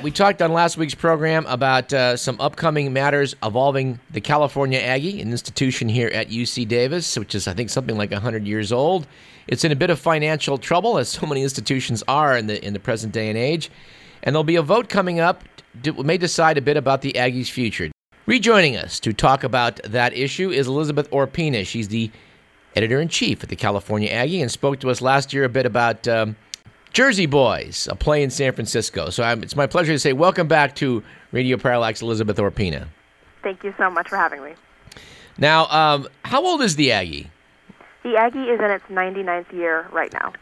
right, we talked on last week's program about uh, some upcoming matters involving the California Aggie, an institution here at UC Davis, which is, I think, something like 100 years old. It's in a bit of financial trouble, as so many institutions are in the in the present day and age. And there'll be a vote coming up that may decide a bit about the Aggie's future. Rejoining us to talk about that issue is Elizabeth Orpina. She's the editor in chief at the California Aggie and spoke to us last year a bit about. Um, Jersey Boys, a play in San Francisco. So I'm, it's my pleasure to say welcome back to Radio Parallax, Elizabeth Orpina. Thank you so much for having me. Now, um, how old is the Aggie? The Aggie is in its 99th year right now.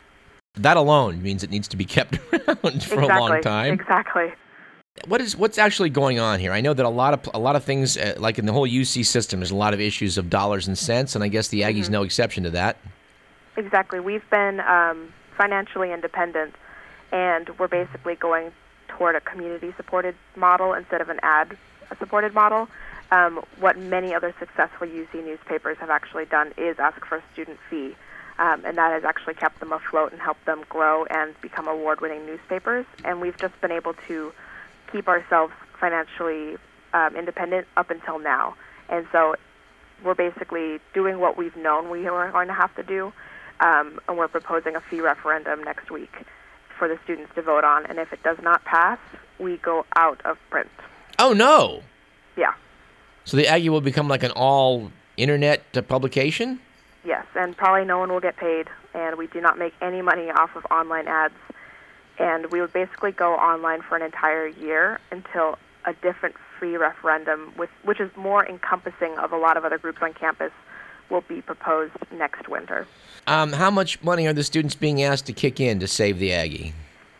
That alone means it needs to be kept around for exactly. a long time. Exactly. What is what's actually going on here? I know that a lot of a lot of things, uh, like in the whole UC system, there's a lot of issues of dollars and cents, and I guess the Aggie's mm-hmm. no exception to that. Exactly. We've been um, financially independent, and we're basically going toward a community-supported model instead of an ad-supported model. Um, what many other successful UC newspapers have actually done is ask for a student fee, um, and that has actually kept them afloat and helped them grow and become award-winning newspapers. And we've just been able to keep ourselves financially um, independent up until now. And so we're basically doing what we've known we were going to have to do, um, and we're proposing a fee referendum next week for the students to vote on. And if it does not pass, we go out of print. Oh no! Yeah. So the Aggie will become like an all internet publication. Yes, and probably no one will get paid, and we do not make any money off of online ads. And we would basically go online for an entire year until a different free referendum, with, which is more encompassing of a lot of other groups on campus, will be proposed next winter. Um, how much money are the students being asked to kick in to save the Aggie?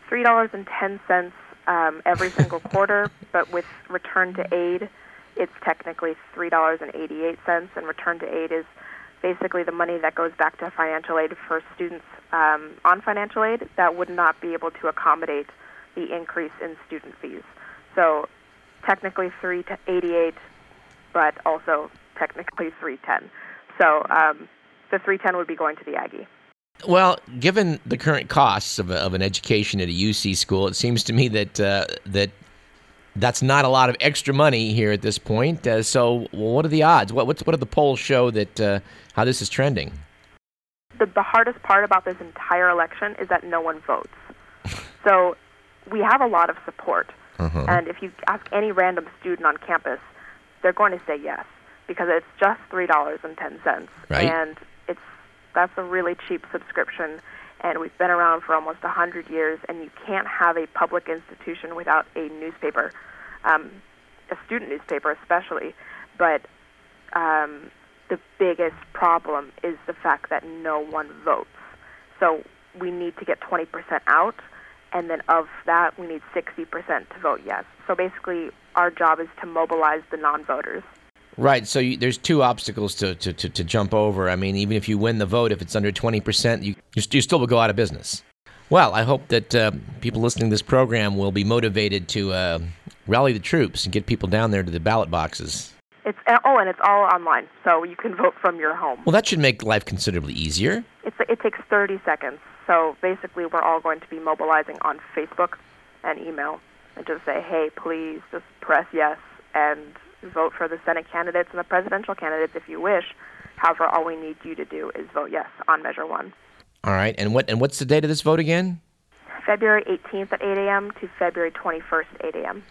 Three dollars and ten cents um, every single quarter, but with return to aid, it's technically three dollars and eighty-eight cents. And return to aid is basically the money that goes back to financial aid for students um, on financial aid that would not be able to accommodate the increase in student fees. So technically three to eighty-eight, but also technically three ten. So um, the 310 would be going to the Aggie. Well, given the current costs of, of an education at a UC school, it seems to me that uh, that that's not a lot of extra money here at this point. Uh, so, what are the odds? What what's, what do the polls show that uh, how this is trending? The, the hardest part about this entire election is that no one votes. so, we have a lot of support, uh-huh. and if you ask any random student on campus, they're going to say yes because it's just three dollars and ten cents, right. and it's that's a really cheap subscription. And we've been around for almost a hundred years, and you can't have a public institution without a newspaper, um, a student newspaper especially. But um, the biggest problem is the fact that no one votes. So we need to get 20% out, and then of that, we need 60% to vote yes. So basically, our job is to mobilize the non-voters. Right. So you, there's two obstacles to, to, to, to, jump over. I mean, even if you win the vote, if it's under 20%, you, you, you still will go out of business. Well, I hope that uh, people listening to this program will be motivated to uh, rally the troops and get people down there to the ballot boxes. It's oh, and it's all online, so you can vote from your home. Well, that should make life considerably easier. It's, it takes 30 seconds. So basically, we're all going to be mobilizing on Facebook and email and just say, "Hey, please, just press yes," and vote for the Senate candidates and the presidential candidates if you wish. However, all we need you to do is vote yes on Measure 1. All right. And what and what's the date of this vote again? February 18th at 8 a.m. to February 21st, 8 a.m.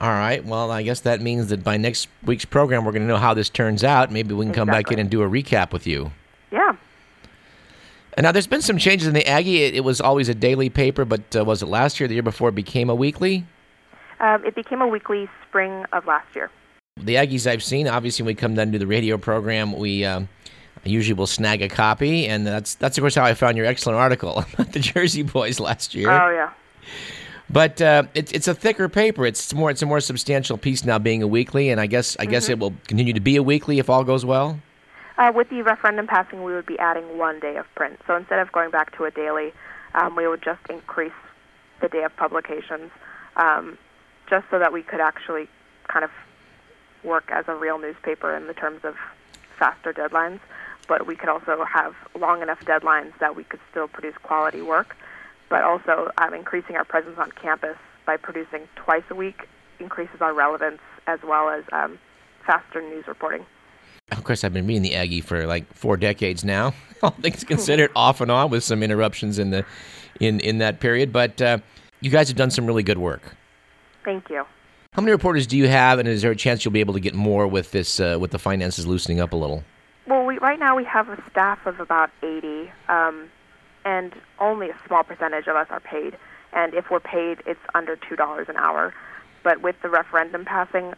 All right. Well, I guess that means that by next week's program, we're going to know how this turns out. Maybe we can come back in and do a recap with you. Yeah. And now, there's been some changes in the Aggie. It, it was always a daily paper, but uh, was it last year, the year before, it became a weekly? Um, it became a weekly spring of last year. The Aggies I've seen, obviously, when we come down to the radio program, we um, usually will snag a copy, and that's that's of course how I found your excellent article about the Jersey Boys last year. Oh yeah. But uh, it's it's a thicker paper. It's more it's a more substantial piece now, being a weekly, and I guess I mm-hmm. guess it will continue to be a weekly if all goes well. Uh, with the referendum passing, we would be adding one day of print. So instead of going back to a daily, um, we would just increase the day of publications, um, just so that we could actually kind of work as a real newspaper in the terms of faster deadlines, but we could also have long enough deadlines that we could still produce quality work, but also um, increasing our presence on campus by producing twice a week increases our relevance as well as um, faster news reporting. Of course, I've been reading the Aggie for like four decades now. All things considered, off and on with some interruptions in the in in that period. But uh, you guys have done some really good work. Thank you. How many reporters do you have, and is there a chance you'll be able to get more with this uh, with the finances loosening up a little? Well, we, right now we have a staff of about 80, um, and only a small percentage of us are paid. And if we're paid, it's under two dollars an hour. But with the referendum passing,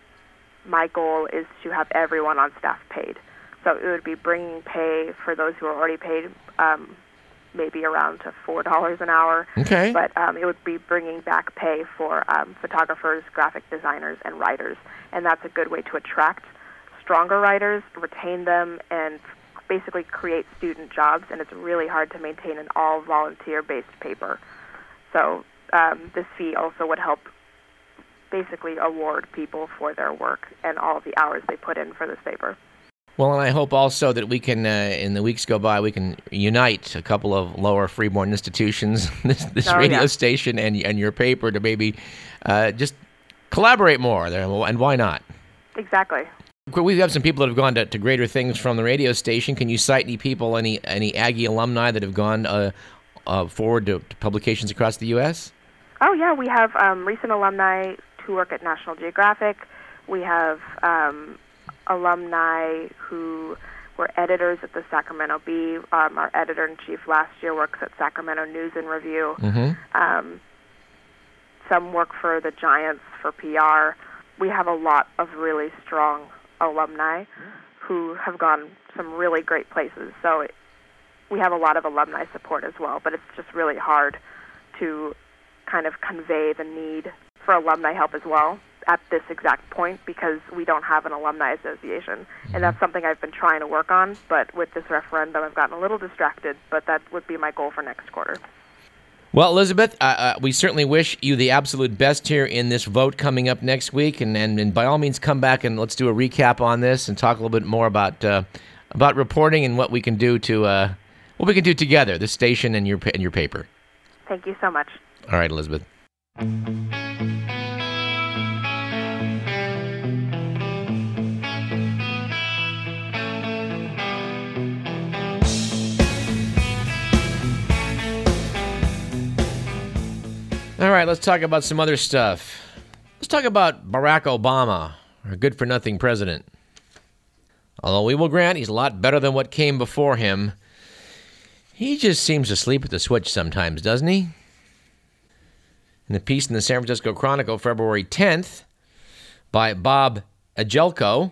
my goal is to have everyone on staff paid. So it would be bringing pay for those who are already paid, um, maybe around to four dollars an hour. Okay. But um, it would be bringing back pay for um, photographers, graphic designers, and writers, and that's a good way to attract stronger writers, retain them, and basically create student jobs. And it's really hard to maintain an all volunteer-based paper. So um, this fee also would help basically award people for their work and all the hours they put in for this paper. Well, and I hope also that we can, uh, in the weeks go by, we can unite a couple of lower freeborn institutions, this, this Oh, radio yeah. station and and your paper to maybe uh, just collaborate more there. And why not? Exactly. We have some people that have gone to, to greater things from the radio station. Can you cite any people, any any Aggie alumni that have gone uh, uh, forward to, to publications across the U.S.? Oh yeah, we have um, recent alumni who work at National Geographic. We have um, alumni who were editors at the Sacramento Bee. Um, our editor in chief last year works at Sacramento News and Review. Mm-hmm. Um, some work for the Giants for PR. We have a lot of really strong alumni who have gone some really great places. So it, we have a lot of alumni support as well, but it's just really hard to kind of convey the need for alumni help as well at this exact point because we don't have an alumni association. And that's something I've been trying to work on, but with this referendum, I've gotten a little distracted, but that would be my goal for next quarter. Well, Elizabeth, uh, uh, we certainly wish you the absolute best here in this vote coming up next week, and, and, and by all means, come back and let's do a recap on this and talk a little bit more about uh, about reporting and what we can do to uh, what we can do together, the station and your and your paper. Thank you so much. All right, Elizabeth. All right, let's talk about some other stuff. Let's talk about Barack Obama, our good for nothing president. Although we will grant he's a lot better than what came before him, he just seems to sleep at the switch sometimes, doesn't he? In a piece in the San Francisco Chronicle, February 10th, by Bob Egelko,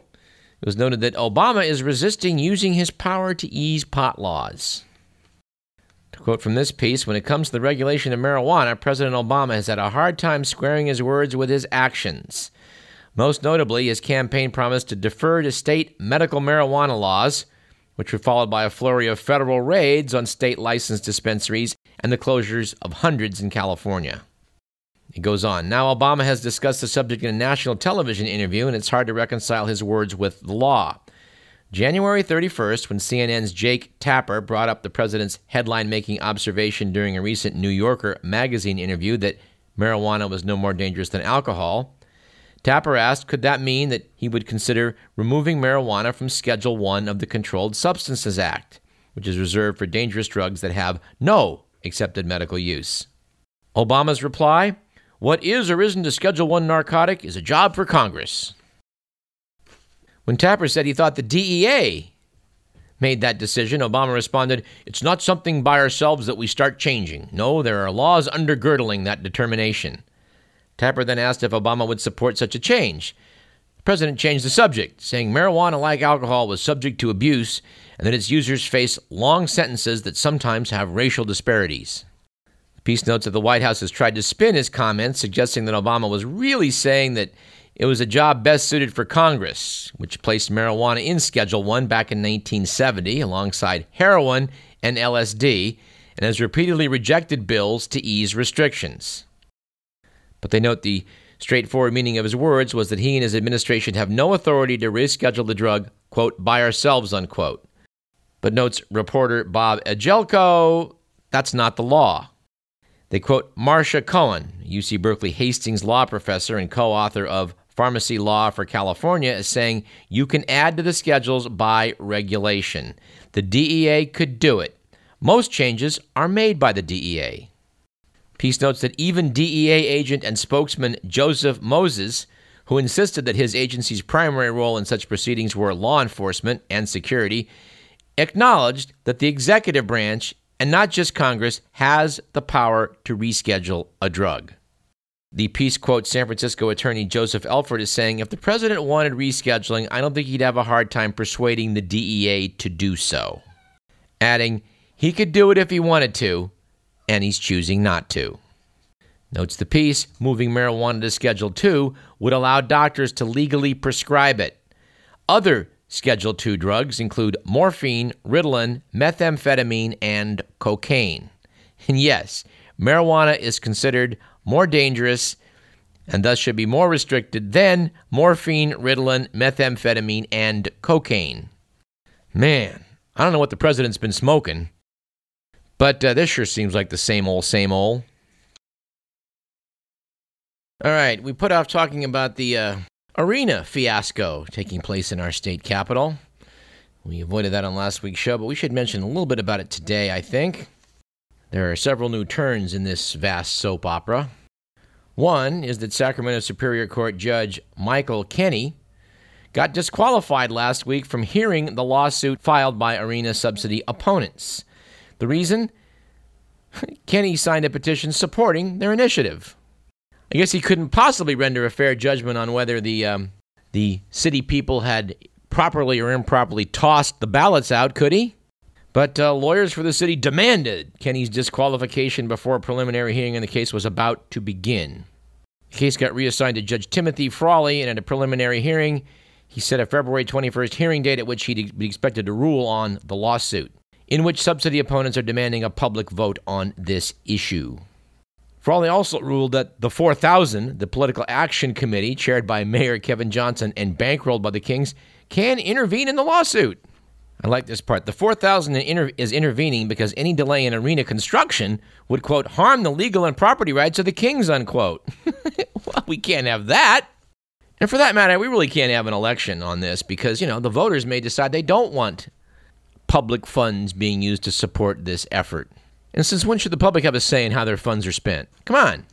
it was noted that Obama is resisting using his power to ease pot laws. Quote from this piece, when it comes to the regulation of marijuana, President Obama has had a hard time squaring his words with his actions. Most notably, his campaign promised to defer to state medical marijuana laws, which were followed by a flurry of federal raids on state licensed dispensaries and the closures of hundreds in California. It goes on. Now, Obama has discussed the subject in a national television interview, and it's hard to reconcile his words with the law. January 31st, when CNN's Jake Tapper brought up the president's headline making observation during a recent New Yorker magazine interview that marijuana was no more dangerous than alcohol, Tapper asked, could that mean that he would consider removing marijuana from Schedule 1 of the Controlled Substances Act, which is reserved for dangerous drugs that have no accepted medical use? Obama's reply What is or isn't a Schedule 1 narcotic is a job for Congress. When Tapper said he thought the DEA made that decision, Obama responded, It's not something by ourselves that we start changing. No, there are laws undergirdling that determination. Tapper then asked if Obama would support such a change. The president changed the subject, saying marijuana, like alcohol, was subject to abuse and that its users face long sentences that sometimes have racial disparities. The piece notes that the White House has tried to spin his comments, suggesting that Obama was really saying that it was a job best suited for Congress, which placed marijuana in Schedule 1 back in 1970 alongside heroin and LSD, and has repeatedly rejected bills to ease restrictions. But they note the straightforward meaning of his words was that he and his administration have no authority to reschedule the drug, quote, by ourselves, unquote. But notes reporter Bob Egelko, that's not the law. They quote Marsha Cohen, UC Berkeley Hastings law professor and co author of Pharmacy Law for California, is saying you can add to the schedules by regulation. The DEA could do it. Most changes are made by the DEA. Piece notes that even DEA agent and spokesman Joseph Moses, who insisted that his agency's primary role in such proceedings were law enforcement and security, acknowledged that the executive branch, and not just Congress, has the power to reschedule a drug. The piece quotes San Francisco attorney Joseph Elford as saying, If the president wanted rescheduling, I don't think he'd have a hard time persuading the DEA to do so. Adding, he could do it if he wanted to, and he's choosing not to. Notes the piece moving marijuana to Schedule 2 would allow doctors to legally prescribe it. Other Schedule 2 drugs include morphine, Ritalin, methamphetamine, and cocaine. And yes, marijuana is considered more dangerous and thus should be more restricted than morphine, Ritalin, methamphetamine, and cocaine. Man, I don't know what the president's been smoking. But uh, this sure seems like the same old, same old. All right, we put off talking about the uh, arena fiasco taking place in our state capital. We avoided that on last week's show, but we should mention a little bit about it today, I think. There are several new turns in this vast soap opera. One is that Sacramento Superior Court Judge Michael Kenny got disqualified last week from hearing the lawsuit filed by arena subsidy opponents. The reason? Kenny signed a petition supporting their initiative. I guess he couldn't possibly render a fair judgment on whether the um, the city people had properly or improperly tossed the ballots out, could he? But uh, lawyers for the city demanded Kenny's disqualification before a preliminary hearing in the case was about to begin. The case got reassigned to Judge Timothy Frawley, and at a preliminary hearing, he set a February 21st hearing date at which he'd be expected to rule on the lawsuit in which subsidy opponents are demanding a public vote on this issue. Frawley also ruled that the 4000, the political action committee chaired by Mayor Kevin Johnson and bankrolled by the Kings, can intervene in the lawsuit. I like this part. The 4000 is intervening because any delay in arena construction would, quote, harm the legal and property rights of the Kings, unquote. well, we can't have that. And for that matter, we really can't have an election on this because, you know, the voters may decide they don't want public funds being used to support this effort. And since when should the public have a say in how their funds are spent? Come on.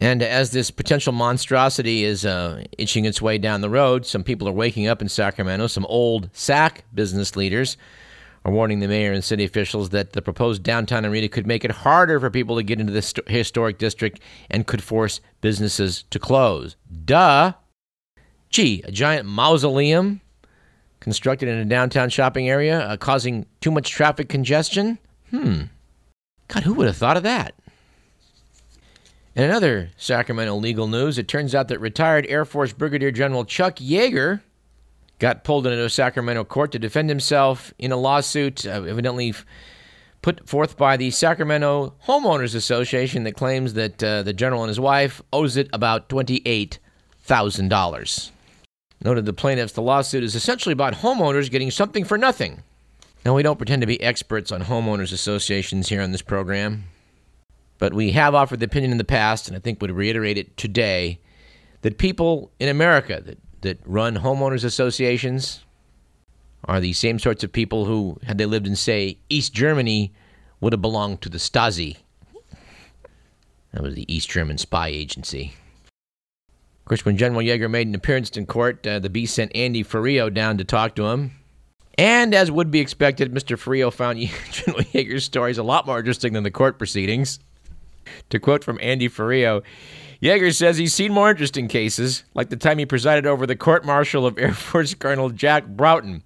And as this potential monstrosity is uh, itching its way down the road, some people are waking up in Sacramento. Some old SAC business leaders are warning the mayor and city officials that the proposed downtown arena could make it harder for people to get into this historic district and could force businesses to close. Duh. Gee, a giant mausoleum constructed in a downtown shopping area, uh, causing too much traffic congestion? Hmm. God, who would have thought of that? In another Sacramento legal news, it turns out that retired Air Force Brigadier General Chuck Yeager got pulled into a Sacramento court to defend himself in a lawsuit uh, evidently put forth by the Sacramento Homeowners Association that claims that uh, the general and his wife owes it about $28,000. Noted the plaintiffs, the lawsuit is essentially about homeowners getting something for nothing. Now, we don't pretend to be experts on homeowners associations here on this program, but we have offered the opinion in the past, and I think would reiterate it today, that people in America that, that run homeowners associations are the same sorts of people who, had they lived in, say, East Germany, would have belonged to the Stasi. That was the East German spy agency Of course, when General Yeager made an appearance in court, uh, the Bee sent Andy Furillo down to talk to him. And as would be expected, Mr. Furillo found General Yeager's stories a lot more interesting than the court proceedings. To quote from Andy Furillo, Yeager says he's seen more interesting cases, like the time he presided over the court martial of Air Force Colonel Jack Broughton,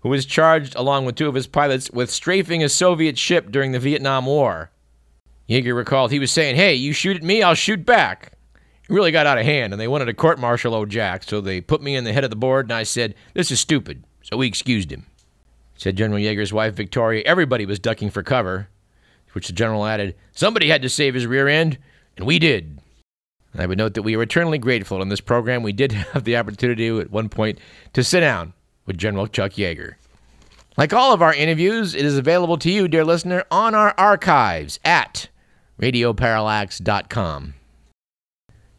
who was charged, along with two of his pilots, with strafing a Soviet ship during the Vietnam War. Yeager recalled he was saying, Hey, you shoot at me, I'll shoot back It really got out of hand and they wanted to court martial old Jack. So they put me in the head of the board and I said, This is stupid. So we excused him. Said General Yeager's wife, Victoria, everybody was ducking for cover. Which the general added, Somebody had to save his rear end, and we did. And I would note that we are eternally grateful in this program. We did have the opportunity at one point to sit down with General Chuck Yeager. Like all of our interviews, it is available to you, dear listener, on our archives at radioparallax.com.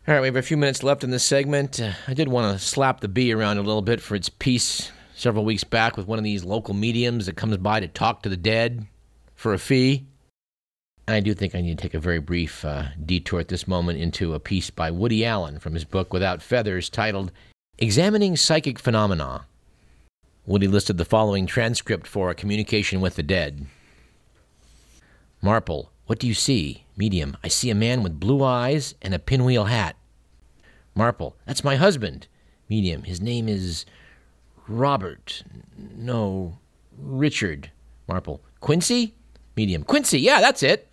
All right, we have a few minutes left in this segment. Uh, I did want to slap the bee around a little bit for its piece several weeks back with one of these local mediums that comes by to talk to the dead for a fee. And I do think I need to take a very brief uh, detour at this moment into a piece by Woody Allen from his book Without Feathers titled Examining Psychic Phenomena. Woody listed the following transcript for a communication with the dead. Marple, what do you see? Medium, I see a man with blue eyes and a pinwheel hat. Marple, that's my husband. Medium, his name is Robert. No, Richard. Marple, Quincy? Medium, Quincy, yeah, that's it.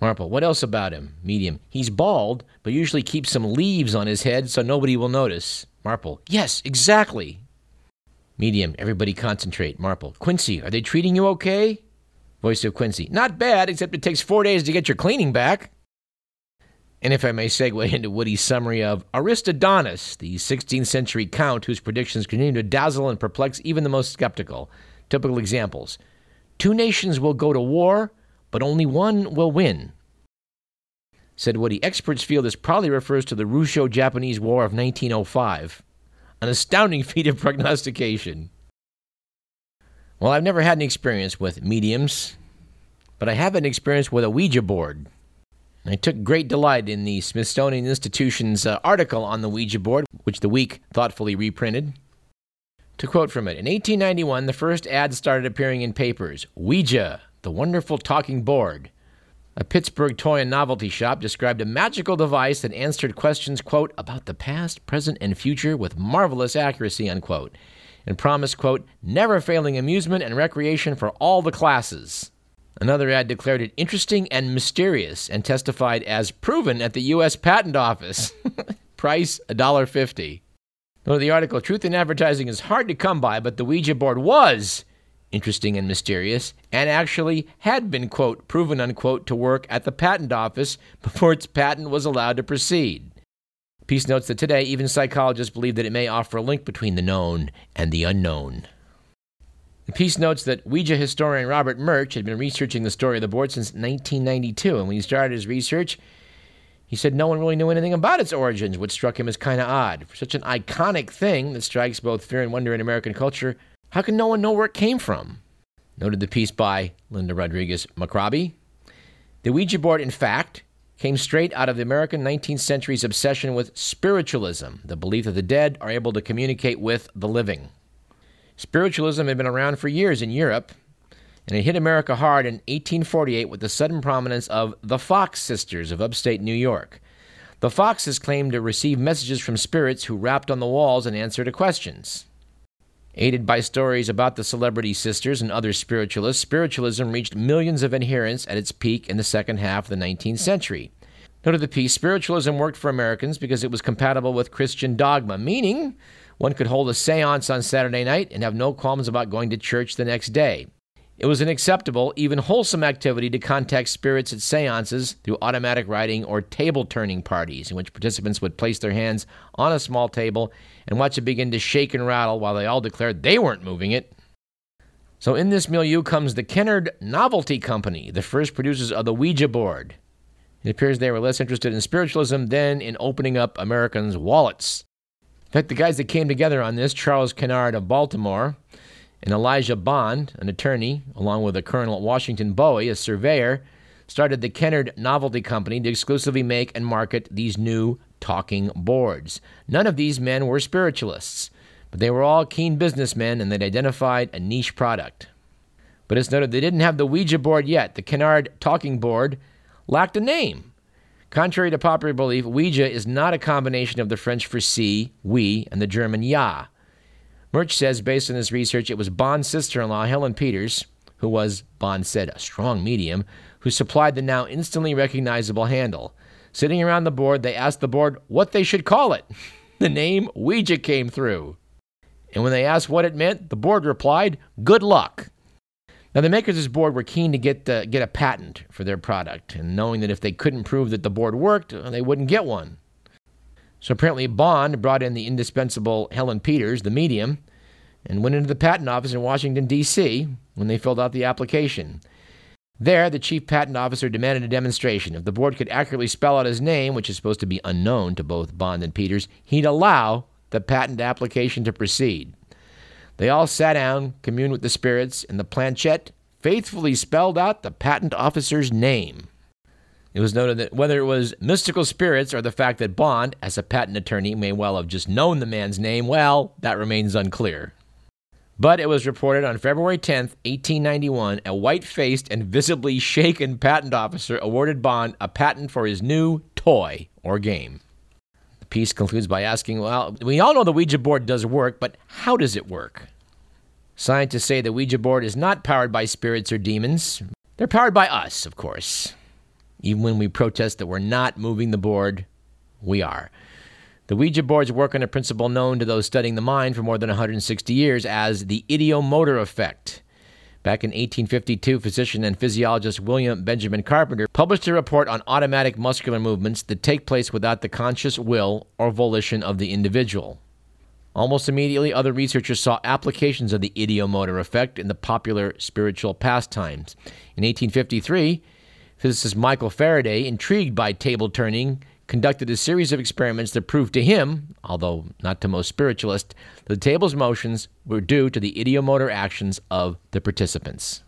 Marple, what else about him? Medium, he's bald, but usually keeps some leaves on his head so nobody will notice. Marple, yes, exactly. Medium, everybody concentrate. Marple, Quincy, are they treating you okay? Voice of Quincy, not bad, except it takes four days to get your cleaning back. And if I may segue into Woody's summary of Aristonidis, the 16th century count whose predictions continue to dazzle and perplex even the most skeptical. Typical examples Two nations will go to war, but only one will win. Said Woody, experts feel this probably refers to the Russo Japanese War of 1905 an astounding feat of prognostication. Well, I've never had an experience with mediums, but I have an experience with a Ouija board. I took great delight in the Smithsonian Institution's uh, article on the Ouija board, which the Week thoughtfully reprinted. To quote from it, in 1891, the first ad started appearing in papers Ouija, the wonderful talking board. A Pittsburgh toy and novelty shop described a magical device that answered questions, quote, about the past, present, and future with marvelous accuracy, unquote, and promised, quote, never failing amusement and recreation for all the classes. Another ad declared it interesting and mysterious and testified as proven at the U.S. Patent Office. Price $1.50. Though the article, Truth in Advertising is hard to come by, but the Ouija board was interesting and mysterious, and actually had been, quote, proven, unquote, to work at the patent office before its patent was allowed to proceed. Piece notes that today, even psychologists believe that it may offer a link between the known and the unknown. The piece notes that Ouija historian Robert Murch had been researching the story of the board since 1992, and when he started his research, he said no one really knew anything about its origins, which struck him as kind of odd. For such an iconic thing that strikes both fear and wonder in American culture, how can no one know where it came from? Noted the piece by Linda Rodriguez McRobbie. The Ouija board, in fact, came straight out of the American 19th century's obsession with spiritualism, the belief that the dead are able to communicate with the living. Spiritualism had been around for years in Europe, and it hit America hard in 1848 with the sudden prominence of the Fox sisters of upstate New York. The Foxes claimed to receive messages from spirits who rapped on the walls and answered to questions. Aided by stories about the celebrity sisters and other spiritualists, spiritualism reached millions of adherents at its peak in the second half of the 19th century. Note Noted the piece, spiritualism worked for Americans because it was compatible with Christian dogma, meaning one could hold a seance on Saturday night and have no qualms about going to church the next day. It was an acceptable, even wholesome activity to contact spirits at seances through automatic writing or table turning parties, in which participants would place their hands on a small table and watch it begin to shake and rattle while they all declared they weren't moving it. So, in this milieu comes the Kennard Novelty Company, the first producers of the Ouija board. It appears they were less interested in spiritualism than in opening up Americans' wallets. In fact, the guys that came together on this, Charles Kennard of Baltimore, and Elijah Bond, an attorney, along with a Colonel at Washington Bowie, a surveyor, started the Kennard Novelty Company to exclusively make and market these new talking boards. None of these men were spiritualists, but they were all keen businessmen and they'd identified a niche product. But it's noted they didn't have the Ouija board yet. The Kennard talking board lacked a name. Contrary to popular belief, Ouija is not a combination of the French for see, we, and the German ja. Murch says, based on his research, it was Bond's sister in law, Helen Peters, who was, Bond said, a strong medium, who supplied the now instantly recognizable handle. Sitting around the board, they asked the board what they should call it. the name Ouija came through. And when they asked what it meant, the board replied, Good luck. Now, the makers of this board were keen to get, the, get a patent for their product, and knowing that if they couldn't prove that the board worked, they wouldn't get one. So apparently, Bond brought in the indispensable Helen Peters, the medium, and went into the patent office in Washington, D.C. when they filled out the application. There, the chief patent officer demanded a demonstration. If the board could accurately spell out his name, which is supposed to be unknown to both Bond and Peters, he'd allow the patent application to proceed. They all sat down, communed with the spirits, and the planchette faithfully spelled out the patent officer's name. It was noted that whether it was mystical spirits or the fact that Bond, as a patent attorney, may well have just known the man's name, well, that remains unclear. But it was reported on February 10, 1891, a white faced and visibly shaken patent officer awarded Bond a patent for his new toy or game. The piece concludes by asking Well, we all know the Ouija board does work, but how does it work? Scientists say the Ouija board is not powered by spirits or demons. They're powered by us, of course. Even when we protest that we're not moving the board, we are. The Ouija boards work on a principle known to those studying the mind for more than 160 years as the ideomotor effect. Back in 1852, physician and physiologist William Benjamin Carpenter published a report on automatic muscular movements that take place without the conscious will or volition of the individual. Almost immediately, other researchers saw applications of the ideomotor effect in the popular spiritual pastimes. In 1853, Physicist Michael Faraday, intrigued by table turning, conducted a series of experiments that proved to him, although not to most spiritualists, that the table's motions were due to the ideomotor actions of the participants.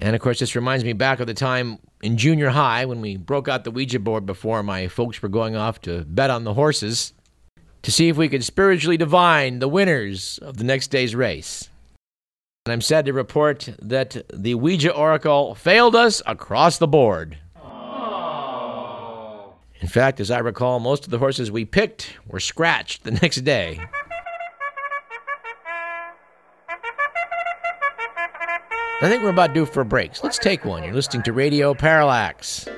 And of course, this reminds me back of the time in junior high when we broke out the Ouija board before my folks were going off to bet on the horses to see if we could spiritually divine the winners of the next day's race. And I'm sad to report that the Ouija Oracle failed us across the board. In fact, as I recall, most of the horses we picked were scratched the next day. I think we're about due for a break. So let's take one. You're listening to Radio Parallax.